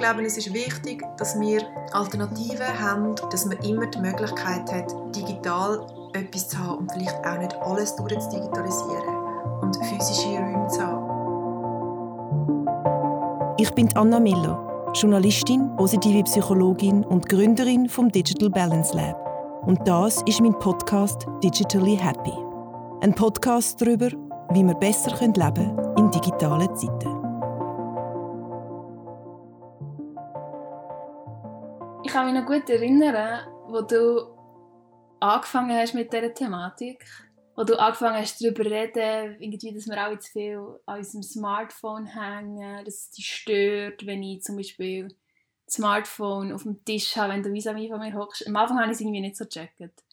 glaube, es ist wichtig, dass wir Alternativen haben, dass man immer die Möglichkeit hat, digital etwas zu haben und vielleicht auch nicht alles durchzudigitalisieren und physische Räume zu haben. Ich bin Anna Miller, Journalistin, positive Psychologin und Gründerin vom Digital Balance Lab. Und das ist mein Podcast Digitally Happy. Ein Podcast darüber, wie wir besser leben können in digitalen Zeiten. Kann mich noch gut erinnern, wo du angefangen hast mit dieser Thematik. Wo du angefangen hast darüber zu reden, irgendwie, dass wir auch zu viel an unserem Smartphone hängen, dass es dich stört, wenn ich zum Beispiel das Smartphone auf dem Tisch habe, wenn du vis à -vis von mir hockst. Am Anfang habe ich es irgendwie nicht so gecheckt.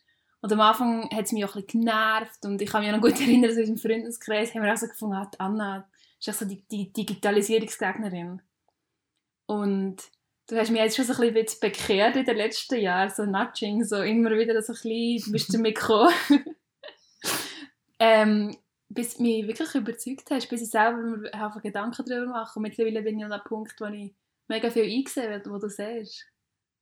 Und am Anfang hat es mich auch ein bisschen genervt und ich kann mich noch gut erinnern, dass in unserem Freundeskreis haben wir auch so gefunden, ah, Anna ist auch so die, die Digitalisierungsgegnerin. Und du hast mich jetzt schon so ein bisschen bekehrt in den letzten Jahren, so Nudging, so immer wieder so ein bisschen, bist du mitgekommen. ähm, bis du mich wirklich überzeugt hast, bis ich selber mir einfach Gedanken darüber mache. Und mittlerweile bin ich an einem Punkt, wo ich mega viel eingesehen wo du siehst.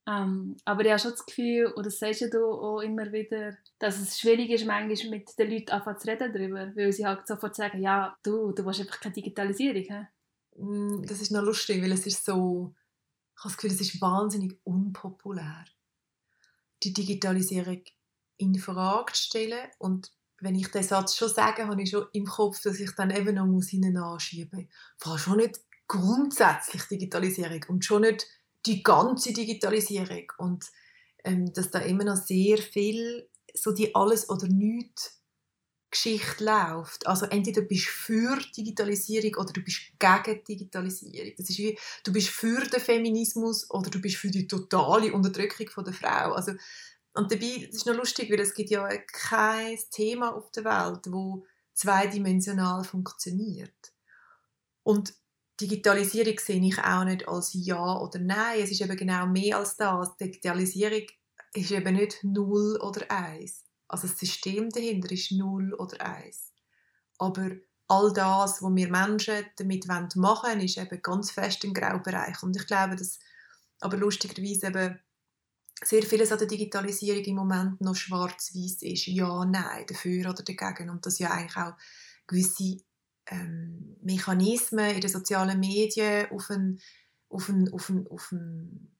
Ähm, aber ich habe schon das Gefühl, und das sagst du auch immer wieder, dass es schwierig ist, manchmal mit den Leuten anfangen zu reden darüber, weil sie halt sofort sagen, ja, du, du willst einfach keine Digitalisierung. He? Mm, das ist noch lustig, weil es ist so, ich habe das Gefühl, es ist wahnsinnig unpopulär, die Digitalisierung in Frage zu stellen und wenn ich den Satz schon sage, habe ich schon im Kopf, dass ich dann eben noch muss anschieben muss. Schon nicht grundsätzlich Digitalisierung und schon nicht die ganze Digitalisierung und ähm, dass da immer noch sehr viel so die alles oder nichts Geschichte läuft. Also entweder du bist für Digitalisierung oder du bist gegen Digitalisierung. Das ist wie, du bist für den Feminismus oder du bist für die totale Unterdrückung von der Frau. Also, und dabei, das ist noch lustig, weil es gibt ja kein Thema auf der Welt, wo zweidimensional funktioniert. Und Digitalisierung sehe ich auch nicht als Ja oder Nein. Es ist eben genau mehr als das. Digitalisierung ist eben nicht Null oder Eins. Also das System dahinter ist Null oder Eins. Aber all das, was wir Menschen damit machen wollen, ist eben ganz fest im Graubereich. Und ich glaube, dass aber lustigerweise eben sehr vieles an der Digitalisierung im Moment noch schwarz-weiß ist. Ja, nein, dafür oder dagegen. Und dass ja eigentlich auch gewisse ähm, Mechanismen in den sozialen Medien auf ein, auf ein, auf ein, auf ein,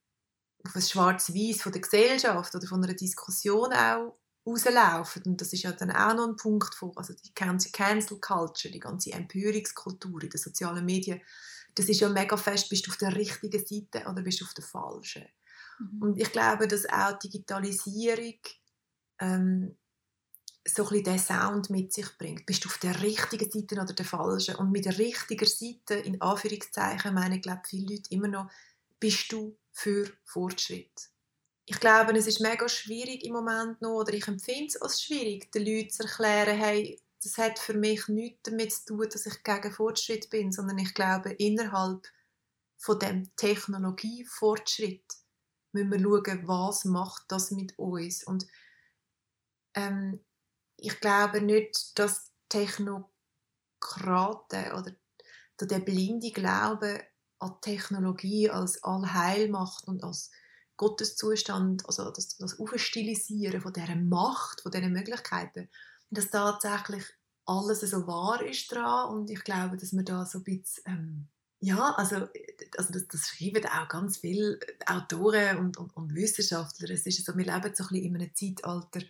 auf ein Schwarz-Weiß von der Gesellschaft oder von einer Diskussion auch rauslaufen. Und das ist ja dann auch noch ein Punkt von, also die ganze Cancel Culture, die ganze Empörungskultur in den sozialen Medien, das ist ja mega fest, bist du auf der richtigen Seite oder bist du auf der falschen. Mhm. Und ich glaube, dass auch Digitalisierung ähm, so ein bisschen den Sound mit sich bringt. Bist du auf der richtigen Seite oder der falschen? Und mit der richtigen Seite, in Anführungszeichen, meine ich, glaube viele Leute immer noch, bist du für Fortschritt. Ich glaube, es ist mega schwierig im Moment noch, oder ich empfinde es als schwierig, den Leuten zu erklären, hey, das hat für mich nichts damit zu tun, dass ich gegen Fortschritt bin, sondern ich glaube, innerhalb von dem Technologiefortschritt müssen wir schauen, was macht das mit uns. Und ähm, ich glaube nicht, dass Technokraten oder der blinde Glaube an Technologie als Allheilmacht und als Gotteszustand, also das, das Aufstilisieren von dieser Macht, von diesen Möglichkeiten, dass tatsächlich alles so wahr ist dran und ich glaube, dass man da so ein bisschen, ähm, ja, also, also das, das, schreiben auch ganz viele Autoren und, und, und Wissenschaftler. Es ist so, wir leben so ein bisschen in einem Zeitalter,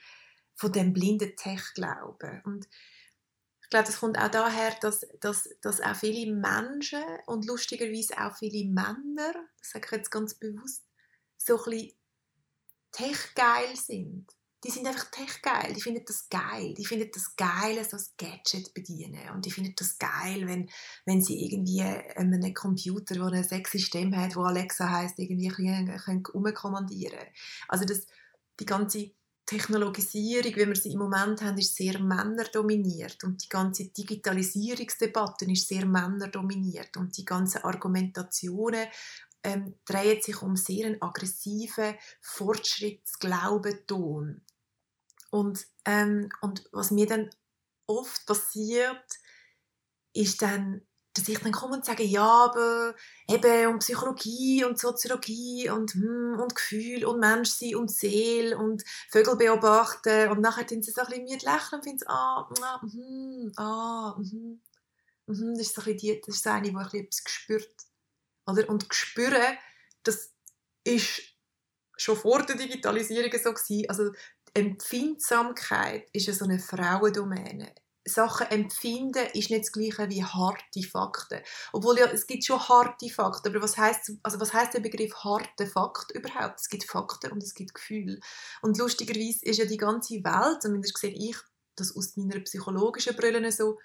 von dem blinden Tech-Glauben. Und ich glaube, das kommt auch daher, dass, dass, dass auch viele Menschen und lustigerweise auch viele Männer, das sage ich jetzt ganz bewusst, so ein tech-geil sind. Die sind einfach tech-geil, die finden das geil. Die finden das geil, so ein Gadget bedienen. Und die finden das geil, wenn, wenn sie irgendwie einen Computer, der eine sexy Stimme hat, wo Alexa heißt, irgendwie umkommandieren können. Also das, die ganze Technologisierung, wie wir sie im Moment haben, ist sehr männerdominiert und die ganze Digitalisierungsdebatte ist sehr männerdominiert und die ganzen Argumentationen ähm, drehen sich um sehr einen aggressiven Fortschrittsglaubenton. Und, ähm, und was mir dann oft passiert, ist dann dass ich dann komme und sage, ja, aber eben und Psychologie und Soziologie und, hm, und Gefühl und Menschsein und Seele und Vögel beobachten und nachher tun sie so ein bisschen mit lächeln und finden, ah, ah, hm, ah, hm, das ist so ein die, das ist so eine, die etwas spürt. Oder? Und spüren, das ist schon vor der Digitalisierung so gewesen. Also Empfindsamkeit ist ja so eine Frauendomäne. Sachen empfinden ist nicht das gleiche wie harte Fakten. Obwohl ja, es gibt schon harte Fakten, aber was heißt also was heißt der Begriff harte Fakt überhaupt? Es gibt Fakten und es gibt Gefühle. Und lustigerweise ist ja die ganze Welt, zumindest sehe ich das aus meiner psychologischen Brille so,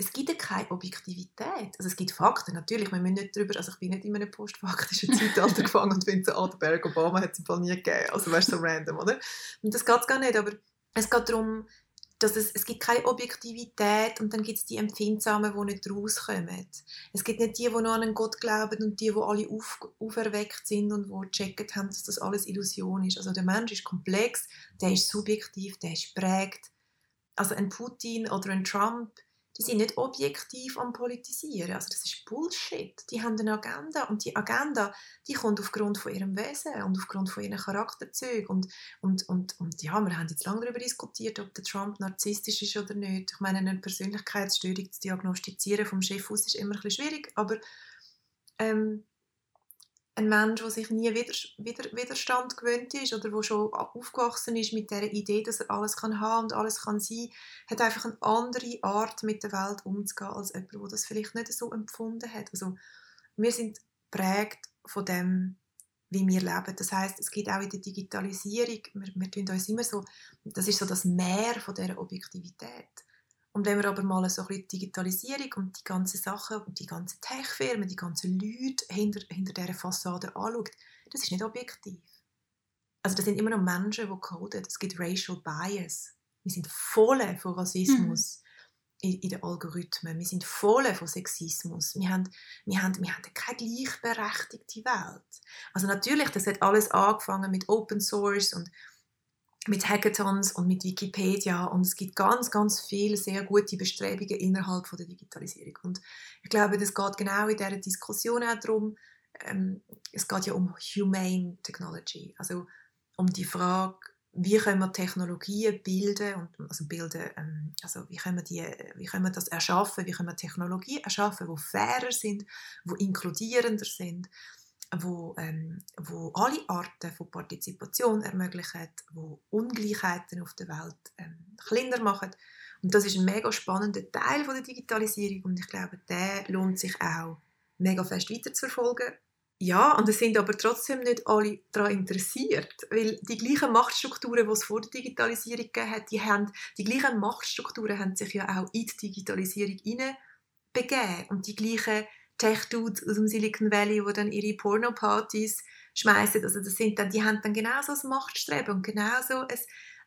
es gibt keine Objektivität. Also es gibt Fakten, natürlich, wir müssen nicht darüber, also ich bin nicht in einem postfaktischen Zeitalter gefangen und finde so, ah, der Barack Obama hat es im Fall nie gegeben. Also weißt du, so random, oder? Und das geht gar nicht, aber es geht darum, dass es, es gibt keine Objektivität und dann gibt es die Empfindsamen, die nicht rauskommen. Es gibt nicht die, die noch an einen Gott glauben und die, die alle auf, auferweckt sind und die gecheckt haben, dass das alles Illusion ist. Also der Mensch ist komplex, der ist subjektiv, der ist prägt. Also ein Putin oder ein Trump die sind nicht objektiv am Politisieren. Also das ist Bullshit. Die haben eine Agenda und die Agenda, die kommt aufgrund von ihrem Wesen und aufgrund von ihren Charakterzügen. Und, und, und, und ja, wir haben jetzt lange darüber diskutiert, ob der Trump narzisstisch ist oder nicht. Ich meine, eine Persönlichkeitsstörung zu diagnostizieren vom Chef aus ist immer ein bisschen schwierig, aber ähm, ein Mensch, der sich nie Widerstand gewöhnt ist oder der schon aufgewachsen ist mit der Idee, dass er alles kann haben und alles kann sein, hat einfach eine andere Art mit der Welt umzugehen als jemand, der das vielleicht nicht so empfunden hat. Also wir sind prägt von dem, wie wir leben. Das heißt, es gibt auch in der Digitalisierung, wir, wir tun uns immer so, das ist so das Meer von der Objektivität. Und wenn wir aber mal so ein bisschen die Digitalisierung und die ganzen Sachen und die ganzen Tech-Firmen, die ganzen Leute hinter, hinter dieser Fassade anschaut, das ist nicht objektiv. Also das sind immer noch Menschen, die coden. Es gibt Racial Bias. Wir sind voll von Rassismus mhm. in, in, den Algorithmen. Wir sind voll von Sexismus. Wir haben, wir, haben, wir haben keine gleichberechtigte Welt. Also natürlich, das hat alles angefangen mit Open Source und mit Hackathons und mit Wikipedia und es gibt ganz, ganz viele sehr gute Bestrebungen innerhalb von der Digitalisierung. Und ich glaube, das geht genau in dieser Diskussion auch darum, ähm, es geht ja um Humane Technology, also um die Frage, wie können wir Technologien bilden und also bilden, ähm, also wie können wir die, wie können wir das erschaffen, wie können wir Technologien erschaffen, die fairer sind, die inkludierender sind wo, ähm, wo alle Arten von Partizipation ermöglichen, wo Ungleichheiten auf der Welt ähm, kleiner machen. Und das ist ein mega spannender Teil von der Digitalisierung und ich glaube, der lohnt sich auch mega fest weiterzuverfolgen. Ja, und es sind aber trotzdem nicht alle daran interessiert, weil die gleichen Machtstrukturen, die es vor der Digitalisierung hat, die, haben, die gleichen Machtstrukturen haben sich ja auch in die Digitalisierung begeben und die gleichen Tech-Dudes aus dem Silicon Valley, die dann ihre Porno-Partys schmeißen. Also das sind dann, die haben dann genauso ein Machtstreben und genauso ein,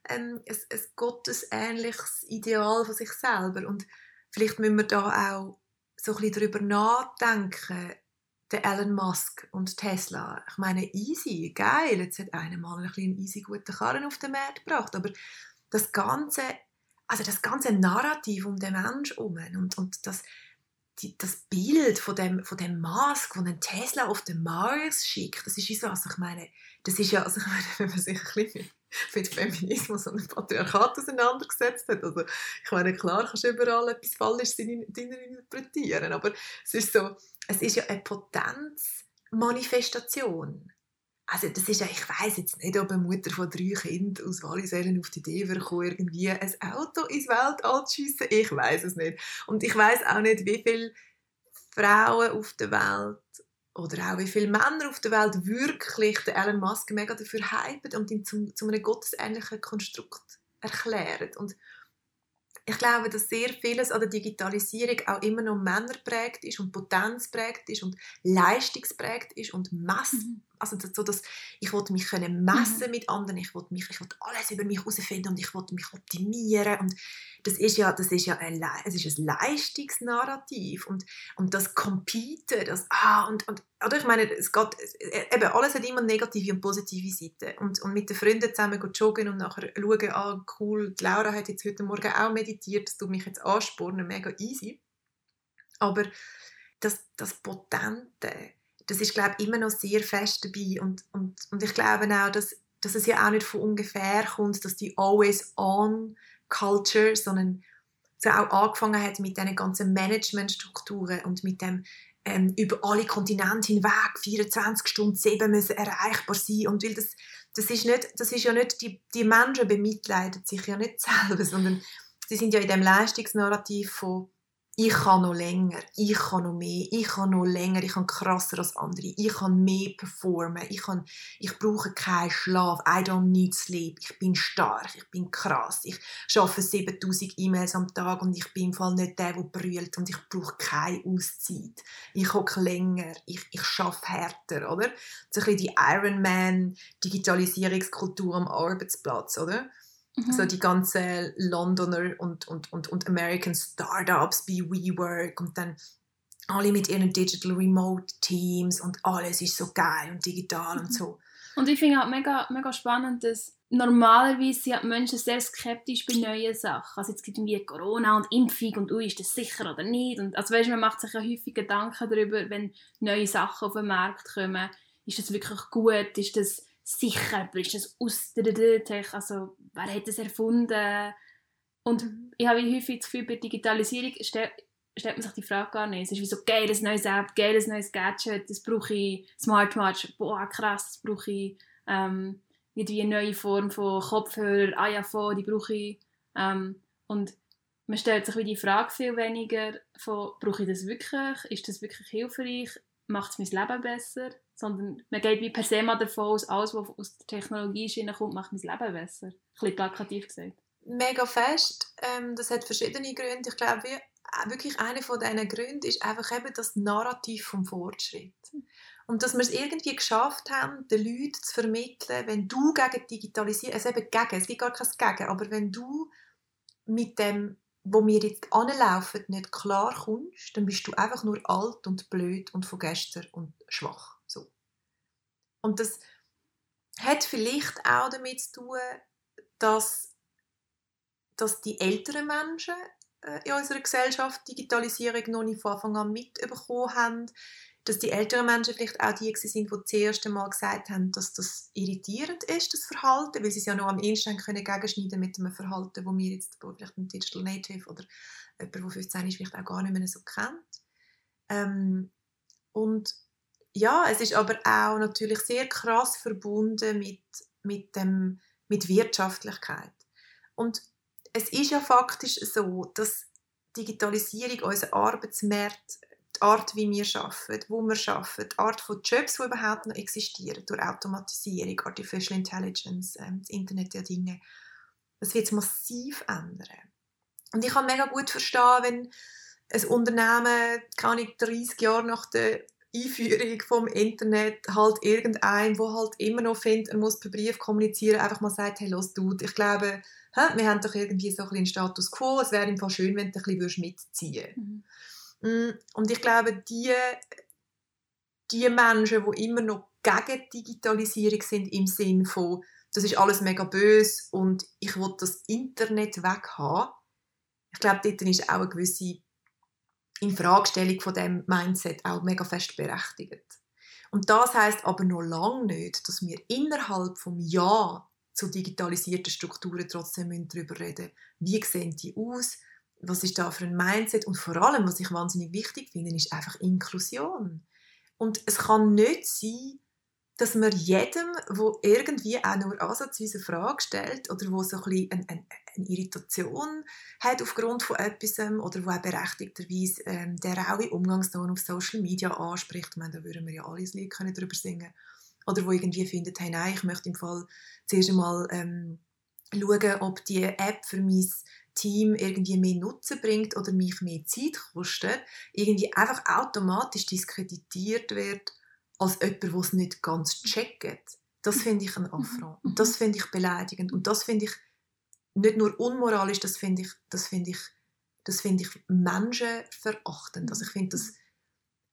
ähm, ein, ein gottesähnliches Ideal von sich selber. Und vielleicht müssen wir da auch so ein bisschen darüber nachdenken, der Elon Musk und Tesla. Ich meine, easy, geil, jetzt hat einer mal ein bisschen easy guten Karren auf den Markt gebracht, aber das ganze, also das ganze Narrativ um den Menschen herum und, und das, die, das Bild von dem, von dem Mask, von den Tesla auf den Mars schickt, das ist wie so, also ich meine, das ist ja, also ich meine, wenn man sich ein mit Feminismus und dem Patriarchat auseinandergesetzt hat, also ich meine, klar kannst du überall etwas Falsches interpretieren, aber es ist so, es ist ja eine Potenzmanifestation also das ist ja, ich weiß jetzt nicht, ob eine Mutter von drei Kindern aus Wallisellen auf die Idee kommt, irgendwie ein Auto ins Weltall zu schiessen. Ich weiß es nicht. Und ich weiß auch nicht, wie viele Frauen auf der Welt oder auch wie viele Männer auf der Welt wirklich den Elon Musk mega dafür hypen und ihn zu, zu einem gottesähnlichen Konstrukt erklären. Und ich glaube, dass sehr vieles an der Digitalisierung auch immer noch männerprägt ist und potenzprägt ist und leistungsprägt ist und Mess mhm also so, dass ich wollte mich können messen mhm. mit anderen, ich wollte mich, ich wollte alles über mich herausfinden und ich wollte mich optimieren und das ist ja, das ist ja ein, es ist ein Leistungsnarrativ und, und das Competen, das ah und, und oder ich meine, es geht, eben, alles hat immer negative und positive Seiten und, und mit den Freunden zusammen joggen und nachher schauen, ah cool, die Laura hat jetzt heute Morgen auch meditiert, das tut mich jetzt anspornen, mega easy. Aber das, das Potente, das ist, glaube ich, immer noch sehr fest dabei. Und, und, und ich glaube auch, dass, dass es ja auch nicht von ungefähr kommt, dass die Always-on-Culture, sondern so auch angefangen hat mit diesen ganzen Managementstrukturen und mit dem ähm, über alle Kontinente hinweg 24 Stunden 7 müssen erreichbar sein und weil das, das ist nicht, das ist ja nicht, die, die Menschen bemitleiden sich ja nicht selber, sondern sie sind ja in dem Leistungsnarrativ von ich kann noch länger, ich kann noch mehr, ich kann noch länger, ich kann krasser als andere, ich kann mehr performen, ich, kann, ich brauche keinen Schlaf, I don't need sleep, ich bin stark, ich bin krass, ich schaffe 7000 E-Mails am Tag und ich bin im Fall nicht der, der brüllt und ich brauche keine Auszeit. Ich hocke länger, ich, ich schaffe härter, oder? So ein bisschen die Ironman-Digitalisierungskultur am Arbeitsplatz, oder? Mhm. So die ganzen Londoner und, und, und, und American Startups wie WeWork und dann alle mit ihren Digital Remote Teams und alles ist so geil und digital mhm. und so. Und ich finde auch mega, mega spannend, dass normalerweise sind Menschen sehr skeptisch bei neuen Sachen. Also jetzt gibt es irgendwie Corona und Impfung und ui, ist das sicher oder nicht? Und also weißt, man macht sich ja häufig Gedanken darüber, wenn neue Sachen auf den Markt kommen. Ist das wirklich gut? Ist das sicher, ist das aus der also wer hat das erfunden? Und mhm. ich habe häufig das Gefühl, bei Digitalisierung stellt, stellt man sich die Frage gar nicht. Es ist wie so, geiles neues App, geiles neues Gadget, das brauche ich, Smartwatch, boah krass, das brauche ich, ähm, irgendwie eine neue Form von Kopfhörer, ah ja, voll, die brauche ich. Ähm, und man stellt sich wie die Frage viel weniger von, brauche ich das wirklich? Ist das wirklich hilfreich? Macht es mein Leben besser? Sondern man geht wie per se mal davon aus, alles, was aus der Technologie kommt, macht mein Leben besser. Ein bisschen plakativ gesagt. Mega fest. Ähm, das hat verschiedene Gründe. Ich glaube, äh, wirklich einer von diesen Gründen ist einfach eben das Narrativ vom Fortschritt. Und dass wir es irgendwie geschafft haben, den Leuten zu vermitteln, wenn du gegen Digitalisierung, also eben gegen, es gibt gar kein Gegen, aber wenn du mit dem, wo wir jetzt anlaufen, nicht klar kommst, dann bist du einfach nur alt und blöd und von gestern und schwach. Und das hat vielleicht auch damit zu tun, dass, dass die älteren Menschen äh, in unserer Gesellschaft Digitalisierung noch nicht von Anfang an mitbekommen haben, dass die älteren Menschen vielleicht auch die sind, die das erste Mal gesagt haben, dass das irritierend ist, das Verhalten, weil sie es ja noch am ehesten können gegenschneiden mit einem Verhalten, wo wir jetzt vielleicht ein Digital Native oder jemand, der 15 ist, vielleicht auch gar nicht mehr so kennt. Ähm, und ja, es ist aber auch natürlich sehr krass verbunden mit, mit, dem, mit Wirtschaftlichkeit. Und es ist ja faktisch so, dass Digitalisierung unser Arbeitsmarkt, die Art, wie wir arbeiten, wo wir arbeiten, die Art von Jobs, die überhaupt noch existieren, durch Automatisierung, Artificial Intelligence, ähm, das Internet der Dinge, das wird es massiv ändern. Und ich kann mega gut verstehen, wenn ein Unternehmen, kann ich 30 Jahre nach der Einführung vom Internet halt irgendein, wo halt immer noch findet, er muss per Brief kommunizieren, einfach mal sagt, hey, los, Dude, ich glaube, hä, wir haben doch irgendwie so ein bisschen Status Quo, es wäre einfach schön, wenn du ein bisschen mitziehen mhm. Und ich glaube, die, die Menschen, die immer noch gegen Digitalisierung sind, im Sinn von, das ist alles mega böse und ich will das Internet weghaben, ich glaube, dort ist auch eine gewisse in Fragestellung von dem Mindset auch mega fest berechtigt. Und das heißt aber noch lange nicht, dass wir innerhalb vom Ja zu digitalisierten Strukturen trotzdem darüber reden wie sehen die aus, was ist da für ein Mindset und vor allem, was ich wahnsinnig wichtig finde, ist einfach Inklusion. Und es kann nicht sein, dass man jedem, der irgendwie auch nur ansatzweise eine Frage stellt oder wo so ein bisschen eine, eine, eine Irritation hat aufgrund von etwas oder wo auch berechtigterweise ähm, der raue Umgangston auf Social Media anspricht, ich meine, da würden wir ja alle ein Lied darüber singen oder wo irgendwie findet, hey, nein, ich möchte im Fall zuerst einmal ähm, schauen, ob die App für mein Team irgendwie mehr Nutzen bringt oder mich mehr Zeit kostet, irgendwie einfach automatisch diskreditiert wird als jemand, der es nicht ganz checkt. Das finde ich ein. Affront. Das finde ich beleidigend. Und das finde ich nicht nur unmoralisch, das finde ich, das finde ich, das finde ich menschenverachtend. Also ich finde das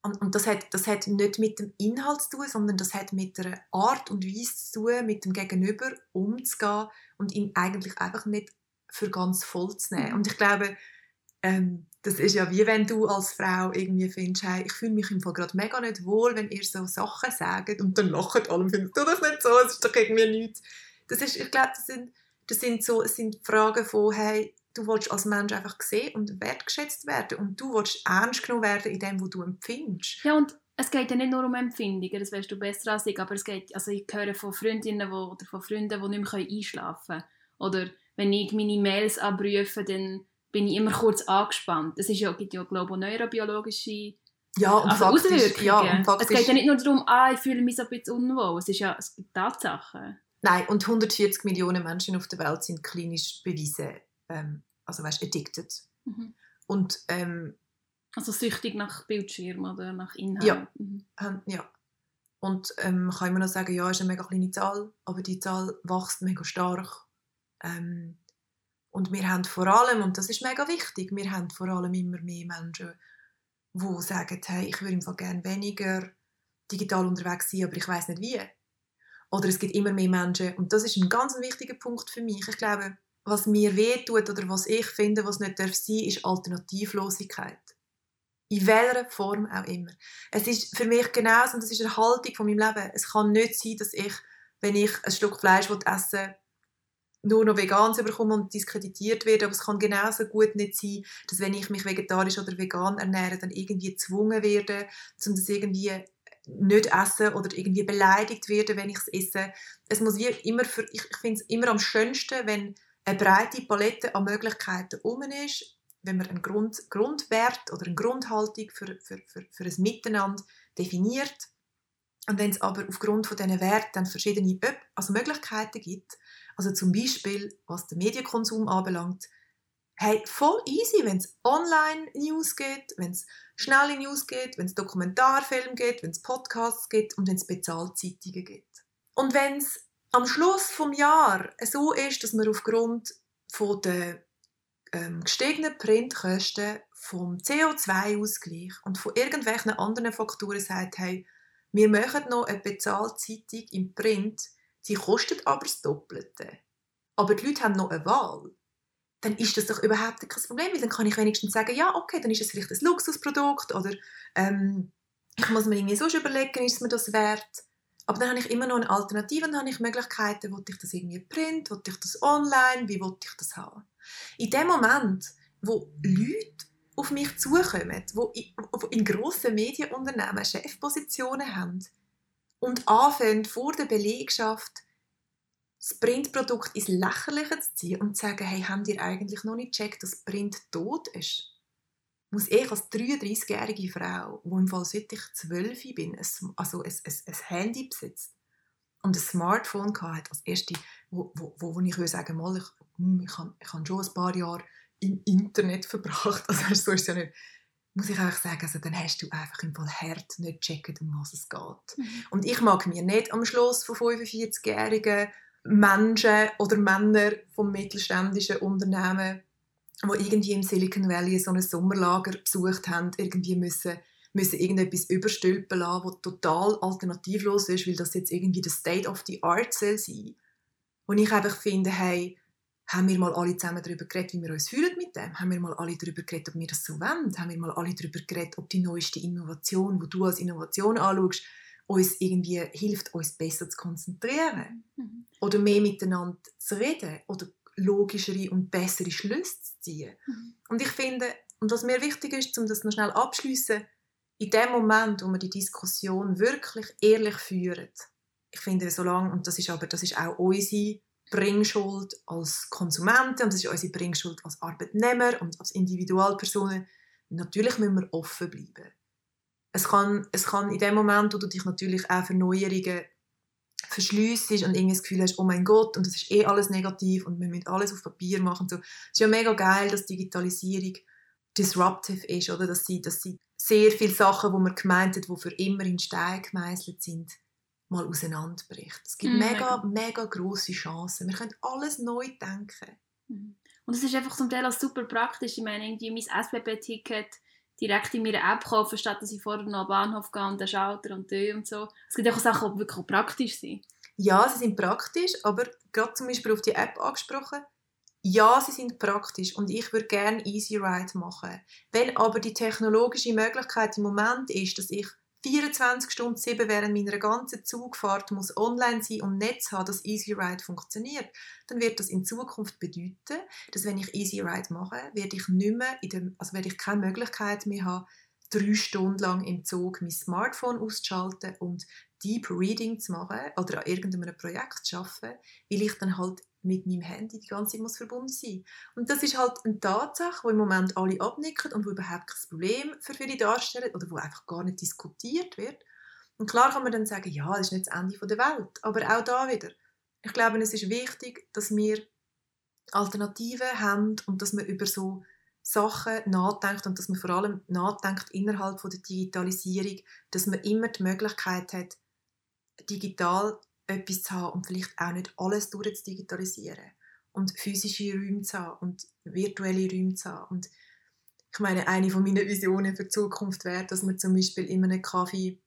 und das hat, das hat nicht mit dem Inhalt zu tun, sondern das hat mit der Art und Weise zu tun, mit dem Gegenüber umzugehen und ihn eigentlich einfach nicht für ganz voll zu nehmen. Und ich glaube, ähm, das ist ja wie wenn du als Frau irgendwie findest, hey, ich fühle mich im Fall gerade mega nicht wohl, wenn ihr so Sachen sagt und dann lachen alle und finden, du das nicht so, es ist doch irgendwie nichts. Das ist, ich glaube, das sind, das sind so, es sind Fragen von, hey, du willst als Mensch einfach gesehen und wertgeschätzt werden und du willst ernst genommen werden in dem, was du empfindest. Ja, und es geht ja nicht nur um Empfindungen, das weißt du besser als ich, aber es geht, also ich höre von Freundinnen wo, oder von Freunden, die nicht mehr einschlafen können. Oder wenn ich meine Mails abrufe, dann bin ich immer kurz angespannt. Es ist ja, gibt ja, glaube ich, neurobiologische ja, und also faktisch, Auswirkungen. ja, und faktisch, es geht ja nicht nur darum, ah, ich fühle mich so ein bisschen unwohl. Es, ist ja, es gibt Tatsachen. Nein, und 140 Millionen Menschen auf der Welt sind klinisch bewiesen, ähm, also weißt, addicted. Mhm. Und ähm, Also süchtig nach Bildschirm oder nach Inhalt. Ja. Mhm. Ähm, ja. Und ähm, man kann immer noch sagen, ja, ist eine mega kleine Zahl, aber die Zahl wächst mega stark. Ähm, und wir haben vor allem, und das ist mega wichtig, wir haben vor allem immer mehr Menschen, die sagen, hey, ich würde im Fall gerne weniger digital unterwegs sein, aber ich weiß nicht wie. Oder es gibt immer mehr Menschen, und das ist ein ganz wichtiger Punkt für mich. Ich glaube, was mir wehtut oder was ich finde, was nicht darf sein, ist Alternativlosigkeit. In welcher Form auch immer. Es ist für mich genauso, und das ist eine Haltung von meinem Leben. Es kann nicht sein, dass ich, wenn ich ein Stück Fleisch essen nur noch vegan zu bekommen und diskreditiert werde. Aber es kann genauso gut nicht sein, dass wenn ich mich vegetarisch oder vegan ernähre, dann irgendwie gezwungen werde, um das irgendwie nicht essen oder irgendwie beleidigt werde, wenn ich es esse. Es muss wie immer für, ich, ich finde es immer am schönsten, wenn eine breite Palette an Möglichkeiten um ist, wenn man einen Grund, Grundwert oder eine Grundhaltung für, für, für, für ein Miteinander definiert und wenn es aber aufgrund von diesen Werten dann verschiedene also Möglichkeiten gibt, also zum Beispiel, was den Medienkonsum anbelangt, hey, voll easy, wenn es Online-News gibt, wenn es schnelle News gibt, wenn es Dokumentarfilme gibt, wenn es Podcasts gibt und wenn es Bezahlzeitungen gibt. Und wenn es am Schluss vom Jahr so ist, dass man aufgrund von der ähm, gestiegenen Printkosten vom CO2-Ausgleich und von irgendwelchen anderen Faktoren sagt, hey, wir machen noch eine Bezahlzeitung im Print, die kostet aber das Doppelte. Aber die Leute haben noch eine Wahl. Dann ist das doch überhaupt kein Problem, weil dann kann ich wenigstens sagen, ja, okay, dann ist es vielleicht ein Luxusprodukt oder ähm, ich muss mir irgendwie so überlegen, ist es mir das wert? Aber dann habe ich immer noch eine Alternative, dann habe ich Möglichkeiten, will ich das irgendwie print, will ich das online, wie will ich das haben? In dem Moment, wo Leute auf mich zukommen, die in grossen Medienunternehmen Chefpositionen haben und anfangen, vor der Belegschaft das Printprodukt ins Lächerliche zu ziehen und zu sagen, hey, habt ihr eigentlich noch nicht gecheckt, dass Print tot ist? Muss ich als 33-jährige Frau, die im Fall seit ich 12 bin, also ein, ein, ein Handy besitzt und ein Smartphone hatte, als erste, wo, wo, wo ich würde sagen, mal, ich, hm, ich, habe, ich habe schon ein paar Jahre im Internet verbracht, also so ist es ja nicht, muss ich einfach sagen, also dann hast du einfach im Fall hart nicht gecheckt, um was es geht. Mhm. Und ich mag mir nicht am Schluss von 45-jährigen Menschen oder Männer vom mittelständischen Unternehmen, die irgendwie im Silicon Valley so ein Sommerlager besucht haben, irgendwie müssen, müssen irgendetwas überstülpen lassen, was total alternativlos ist, weil das jetzt irgendwie der State of the Art soll sein. Und ich einfach finde, hey, haben wir mal alle zusammen darüber geredet, wie wir uns fühlen mit dem? Haben wir mal alle darüber geredet, ob wir das so wollen? Haben wir mal alle darüber geredet, ob die neueste Innovation, die du als Innovation anschaust, uns irgendwie hilft, uns besser zu konzentrieren? Mhm. Oder mehr miteinander zu reden? Oder logischere und bessere Schlüsse zu ziehen? Mhm. Und ich finde, und was mir wichtig ist, um das noch schnell abschließen, in dem Moment, wo wir die Diskussion wirklich ehrlich führen, ich finde, solange, und das ist aber, das ist auch unsere Bringschuld als Konsumenten und das ist unsere Bringschuld als Arbeitnehmer und als Individualpersonen. Natürlich müssen wir offen bleiben. Es kann, es kann in dem Moment, wo du dich natürlich auch für Neuerungen verschliessest und irgendwie das Gefühl hast, oh mein Gott, und das ist eh alles negativ und wir müssen alles auf Papier machen. So. Es ist ja mega geil, dass Digitalisierung disruptive ist, oder? Dass sie, dass sie sehr viele Sachen, die man gemeint hat, die für immer in Stein gemeißelt sind, mal auseinanderbricht. Es gibt Mm, mega, mega grosse Chancen. Wir können alles neu denken. Mhm. Und es ist einfach zum Teil auch super praktisch. Ich meine, irgendwie mein SBB-Ticket direkt in meiner App kaufen, statt dass ich vorher noch am Bahnhof gehe und den Schalter und die und so. Es gibt auch Sachen, die wirklich praktisch sind. Ja, sie sind praktisch, aber gerade zum Beispiel auf die App angesprochen, ja, sie sind praktisch und ich würde gerne Easy Ride machen. Wenn aber die technologische Möglichkeit im Moment ist, dass ich 24 Stunden 7 während meiner ganzen Zugfahrt muss online sein und Netz haben, dass Easy Ride funktioniert, dann wird das in Zukunft bedeuten, dass wenn ich Easy Ride mache, werde ich nicht mehr in dem, also werde ich keine Möglichkeit mehr haben, drei Stunden lang im Zug mein Smartphone auszuschalten und Deep Reading zu machen oder an irgendeinem Projekt zu arbeiten, weil ich dann halt mit meinem Handy die ganze Zeit muss verbunden sein Und das ist halt eine Tatsache, wo im Moment alle abnicken und wo überhaupt kein Problem für viele darstellen oder wo einfach gar nicht diskutiert wird. Und klar kann man dann sagen, ja, das ist nicht das Ende der Welt. Aber auch da wieder, ich glaube, es ist wichtig, dass wir Alternativen haben und dass man über so Sachen nachdenkt und dass man vor allem nachdenkt innerhalb von der Digitalisierung, dass man immer die Möglichkeit hat, digital etwas zu haben und vielleicht auch nicht alles durchzudigitalisieren und physische Räume zu haben und virtuelle Räume zu haben. Und ich meine, eine von meinen Visionen für die Zukunft wäre, dass man zum Beispiel in einem Kaffee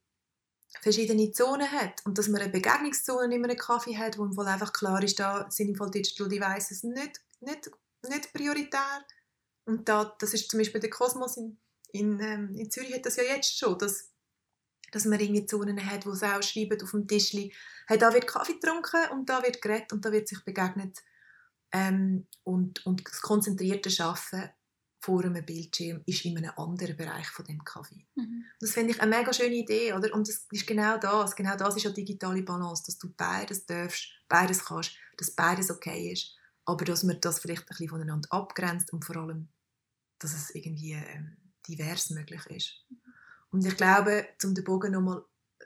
verschiedene Zonen hat und dass man eine Begegnungszone in einem Kaffee hat, wo im einfach klar ist, da sind im Fall Digital Devices nicht, nicht, nicht prioritär. Und da, das ist zum Beispiel der Kosmos in, in, ähm, in Zürich hat das ja jetzt schon, dass dass man irgendwie Zonen hat, wo sie auch schreiben auf dem Tischli, hey, da wird Kaffee getrunken und da wird geredet und da wird sich begegnet. Ähm, und, und das konzentrierte Arbeiten vor einem Bildschirm ist in einem anderen Bereich von dem Kaffee. Mhm. Das finde ich eine mega schöne Idee, oder? Und das ist genau das. Genau das ist ja digitale Balance, dass du beides darfst, beides kannst, dass beides okay ist, aber dass man das vielleicht ein bisschen voneinander abgrenzt und vor allem, dass es irgendwie ähm, divers möglich ist. Und ich glaube, um den Bogen nochmal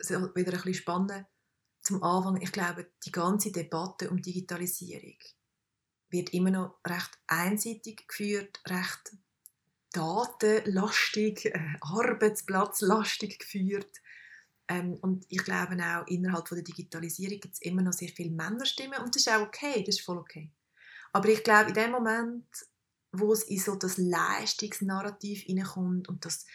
wieder ein bisschen spannen, zum Anfang, ich glaube, die ganze Debatte um Digitalisierung wird immer noch recht einseitig geführt, recht datenlastig, äh, arbeitsplatzlastig geführt. Ähm, und ich glaube auch, innerhalb von der Digitalisierung gibt es immer noch sehr viele Männerstimmen und das ist auch okay, das ist voll okay. Aber ich glaube, in dem Moment, wo es in so das Leistungsnarrativ hineinkommt und das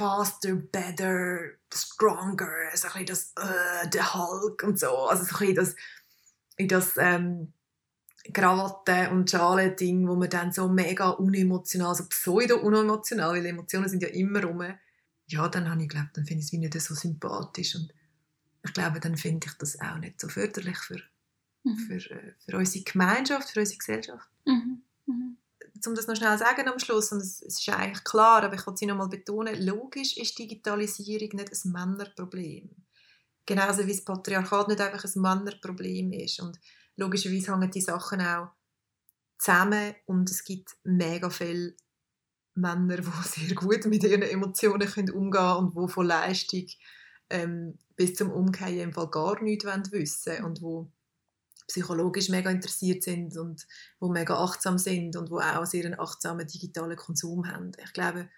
faster, better, stronger, so ein das äh, der Hulk und so, also so ein das, in das ähm, Krawatte- und Schale-Ding, wo man dann so mega unemotional, so pseudo-unemotional, weil Emotionen sind ja immer rum, ja, dann habe ich geglaubt, dann finde ich es wie nicht so sympathisch und ich glaube, dann finde ich das auch nicht so förderlich für, mhm. für, äh, für unsere Gemeinschaft, für unsere Gesellschaft. Mhm. Mhm um das noch schnell zu sagen am Schluss, und es, ist eigentlich klar, aber ich wollte es noch mal betonen, logisch ist Digitalisierung nicht ein Männerproblem. Genauso wie das Patriarchat nicht einfach ein Männerproblem ist. Und logischerweise hängen die Sachen auch zusammen und es gibt mega viele Männer, die sehr gut mit ihren Emotionen können umgehen können und die von Leistung ähm, bis zum Umkehren im Fall gar nichts wissen wollen und wo psychologisch mega interessiert sind und wo mega achtsam sind und wo auch sehr einen achtsamen digitalen Konsum haben. Ich glaube,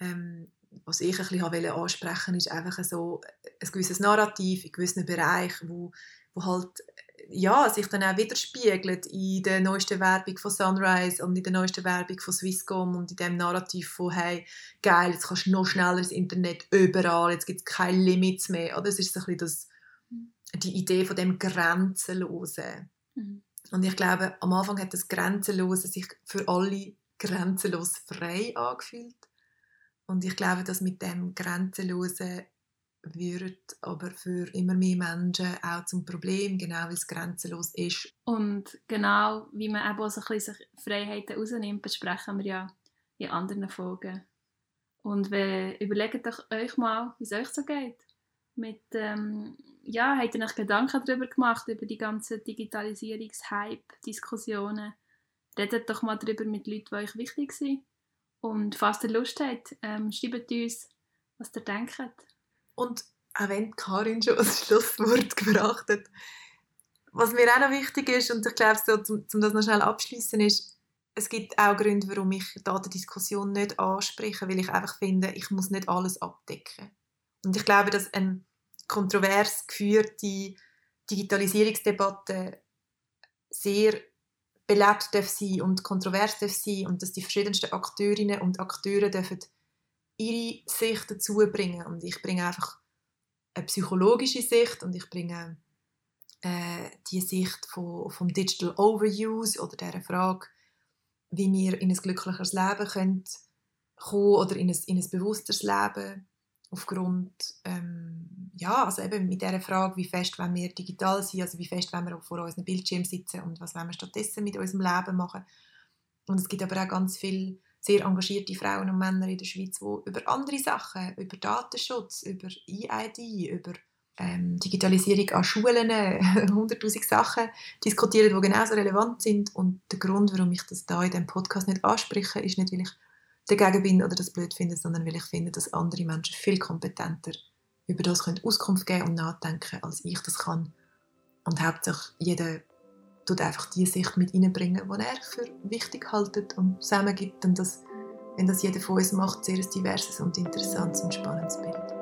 ähm, was ich ein bisschen ansprechen ist einfach so ein gewisses Narrativ in gewissen Bereichen, wo, wo halt ja, sich dann auch widerspiegelt in der neuesten Werbung von Sunrise und in der neuesten Werbung von Swisscom und in dem Narrativ von hey, geil, jetzt kannst du noch schneller ins Internet überall, jetzt gibt es keine Limits mehr. Oder es ist so ein bisschen das die Idee von dem Grenzenlosen. Mhm. Und ich glaube, am Anfang hat das Grenzenlose sich für alle grenzenlos frei angefühlt. Und ich glaube, dass mit dem Grenzenlosen wird aber für immer mehr Menschen auch zum Problem, genau weil es grenzenlos ist. Und genau wie man eben auch so ein bisschen Freiheiten rausnimmt, besprechen wir ja in anderen Folgen. Und wir, überlegt doch euch mal, wie es euch so geht mit, ähm, ja, habt ihr euch Gedanken darüber gemacht, über die ganzen Digitalisierungshype-Diskussionen? Redet doch mal darüber mit Leuten, die euch wichtig sind. Und falls ihr Lust habt, ähm, schreibt uns, was ihr denkt. Und auch wenn Karin schon das Schlusswort gebracht hat, was mir auch noch wichtig ist, und ich glaube, so, um, um das noch schnell abschließen ist, es gibt auch Gründe, warum ich da die Diskussion nicht anspreche, weil ich einfach finde, ich muss nicht alles abdecken. Und ich glaube, dass ein kontrovers geführte Digitalisierungsdebatte sehr belebt darf sein und kontrovers darf sein und dass die verschiedensten Akteurinnen und Akteure dürfen ihre Sicht dazu bringen. Und ich bringe einfach eine psychologische Sicht und ich bringe äh, die Sicht von, vom Digital Overuse oder der Frage, wie wir in ein glücklicheres Leben können kommen oder in ein, in ein bewussteres Leben aufgrund ähm, ja also eben mit der Frage wie fest wenn wir digital sind also wie fest wenn wir vor unserem Bildschirm sitzen? Und was wollen wir stattdessen mit unserem Leben machen? Und es gibt aber auch ganz viele sehr engagierte Frauen und Männer in der Schweiz die über andere Sachen über Datenschutz über EID über ähm, Digitalisierung an Schulen, hunderttausend Sachen diskutieren, die genauso relevant sind. Und der Grund, warum ich das da in diesem Podcast nicht anspreche, ist nicht, weil ich dagegen bin oder das blöd finde, sondern weil ich finde, dass andere Menschen viel kompetenter über das können Auskunft geben und nachdenken, als ich das kann. Und hauptsächlich jeder tut einfach die Sicht mit reinbringen, die er für wichtig hält und zusammengibt. Und das, wenn das jeder von uns macht, sehr ein diverses und interessantes und spannendes Bild.